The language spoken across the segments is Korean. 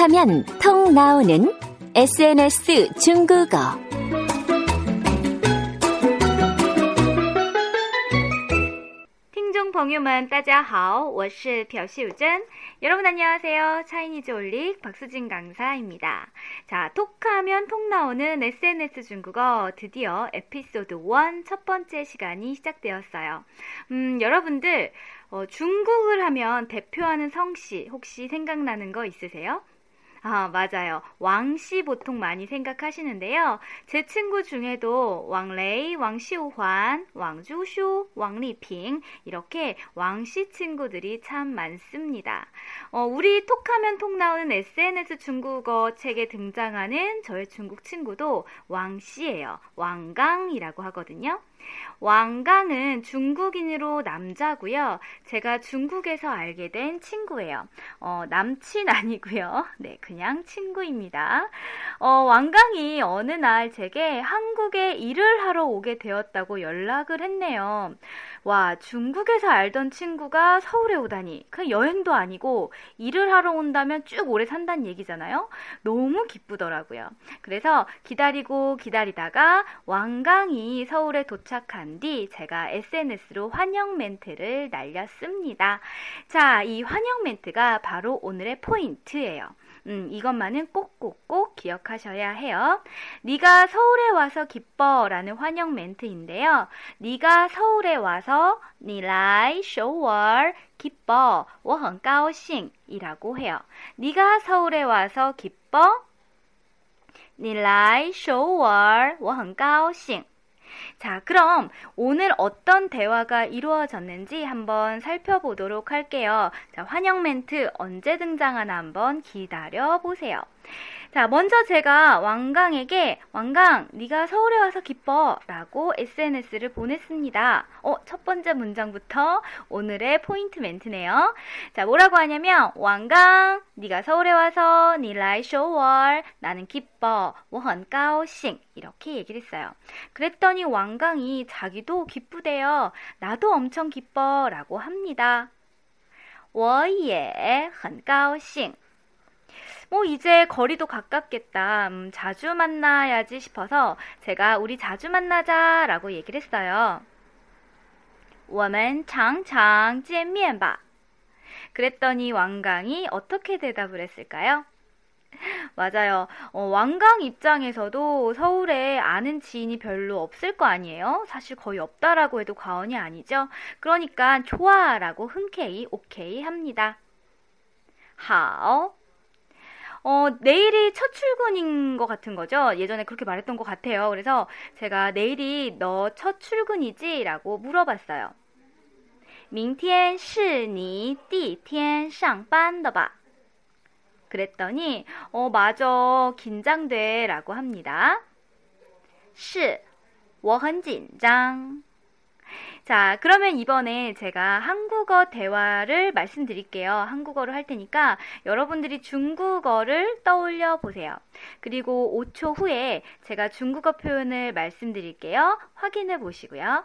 톡하면 통 나오는 SNS 중국어. 听众朋友们，大家好，我是朴秀珍。 여러분 안녕하세요. 차이니즈 올릭 박수진 강사입니다. 자, 톡하면 톡 나오는 SNS 중국어 드디어 에피소드 1 첫 번째 시간이 시작되었어요. 음, 여러분들 어, 중국을 하면 대표하는 성씨 혹시 생각나는 거 있으세요? 아, 맞아요. 왕씨 보통 많이 생각하시는데요. 제 친구 중에도 왕레이, 왕시우환, 왕주슈, 왕리핑 이렇게 왕씨 친구들이 참 많습니다. 어, 우리 톡하면 톡 나오는 SNS 중국어 책에 등장하는 저의 중국 친구도 왕씨예요. 왕강이라고 하거든요. 왕강은 중국인으로 남자고요. 제가 중국에서 알게 된 친구예요. 어, 남친 아니고요. 네, 그냥 친구입니다. 어, 왕강이 어느 날 제게 한국에 일을 하러 오게 되었다고 연락을 했네요. 와, 중국에서 알던 친구가 서울에 오다니. 그냥 여행도 아니고 일을 하러 온다면 쭉 오래 산다는 얘기잖아요. 너무 기쁘더라고요. 그래서 기다리고 기다리다가 왕강이 서울에 도착한 뒤 제가 SNS로 환영 멘트를 날렸습니다. 자, 이 환영 멘트가 바로 오늘의 포인트예요. 음, 이것만은 꼭꼭꼭 기억하셔야 해요. 네가 서울에 와서 기뻐라는 환영 멘트인데요. 네가 서울에 와서 你来首尔 기뻐 我很高兴이라고 해요. 네가 서울에 와서 기뻐 你来首尔我很高兴 자, 그럼 오늘 어떤 대화가 이루어졌는지 한번 살펴보도록 할게요. 자, 환영 멘트 언제 등장하나 한번 기다려 보세요. 자, 먼저 제가 왕강에게 왕강, 네가 서울에 와서 기뻐라고 SNS를 보냈습니다. 어, 첫 번째 문장부터 오늘의 포인트 멘트네요. 자, 뭐라고 하냐면 왕강, 네가 서울에 와서 니라이 쇼월 나는 기뻐, 我很高兴 이렇게 얘기를 했어요. 그랬더니 왕강이 자기도 기쁘대요. 나도 엄청 기뻐라고 합니다. 我也很高兴 뭐 이제 거리도 가깝겠다. 음, 자주 만나야지 싶어서 제가 우리 자주 만나자라고 얘기를 했어요. 我们常常见面吧. 그랬더니 왕강이 어떻게 대답을 했을까요? 맞아요. 어, 왕강 입장에서도 서울에 아는 지인이 별로 없을 거 아니에요? 사실 거의 없다라고 해도 과언이 아니죠. 그러니까 좋아라고 흔쾌히 오케이 합니다. 好 어, 내일이 첫 출근인 것 같은 거죠. 예전에 그렇게 말했던 것 같아요. 그래서 제가 내일이 너 첫 출근이지? 라고 물어봤어요. 明天是你第一天上班的吧? 그랬더니 어 맞아 긴장돼 라고 합니다. 是我很紧张 자, 그러면 이번에 제가 한국어 대화를 말씀드릴게요. 한국어를 할 테니까 여러분들이 중국어를 떠올려 보세요. 그리고 5초 후에 제가 중국어 표현을 말씀드릴게요. 확인해 보시고요.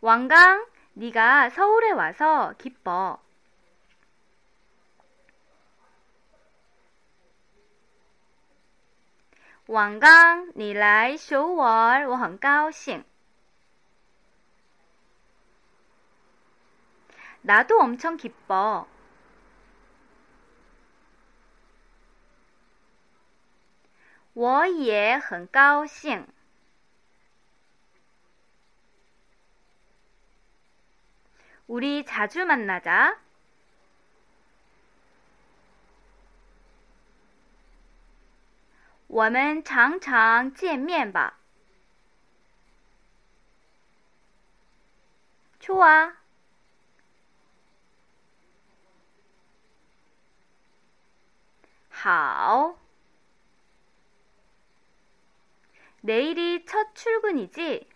왕강, 네가 서울에 와서 기뻐. 왕강, 你来首尔我很高兴。 나도 엄청 기뻐. (我也很高兴) 우리 자주 만나자. 我们常常见面吧. 좋아. 好. 내일이 첫 출근이지?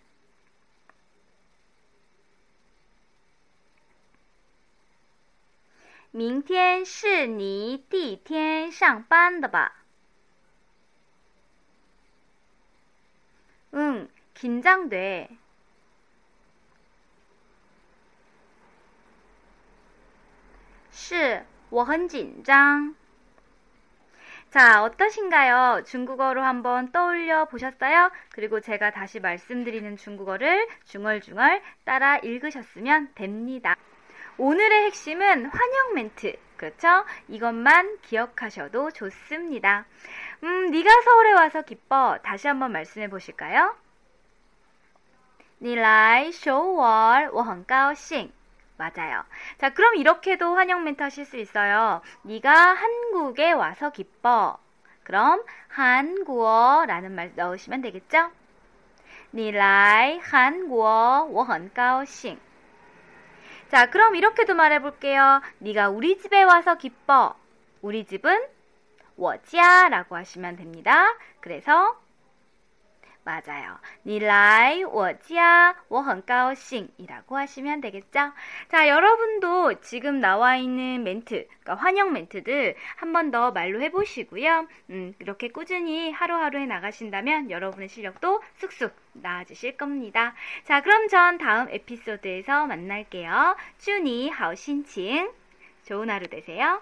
明天是你第一天上班的吧? 응, 긴장돼. 是,我很紧张. 자, 어떠신가요? 중국어로 한번 떠올려 보셨어요? 그리고 제가 다시 말씀드리는 중국어를 중얼중얼 따라 읽으셨으면 됩니다. 오늘의 핵심은 환영 멘트. 그렇죠? 이것만 기억하셔도 좋습니다. 음, 네가 서울에 와서 기뻐. 다시 한번 말씀해 보실까요? 你来首尔我很高兴. 맞아요. 자, 그럼 이렇게도 환영 멘트 하실 수 있어요. 네가 한국에 와서 기뻐. 그럼 한국어라는 말 넣으시면 되겠죠? 你来韩国我很高兴. 자, 그럼 이렇게도 말해 볼게요. 네가 우리 집에 와서 기뻐. 우리 집은 我家라고 하시면 됩니다. 그래서 맞아요. 你来我家我很高兴이라고 하시면 되겠죠? 자, 여러분도 지금 나와 있는 멘트, 그러니까 환영 멘트들 한 번 더 말로 해보시고요. 음, 이렇게 꾸준히 하루하루에 나가신다면 여러분의 실력도 쑥쑥 나아지실 겁니다. 자, 그럼 전 다음 에피소드에서 만날게요. 쭈니 하오신칭 좋은 하루 되세요.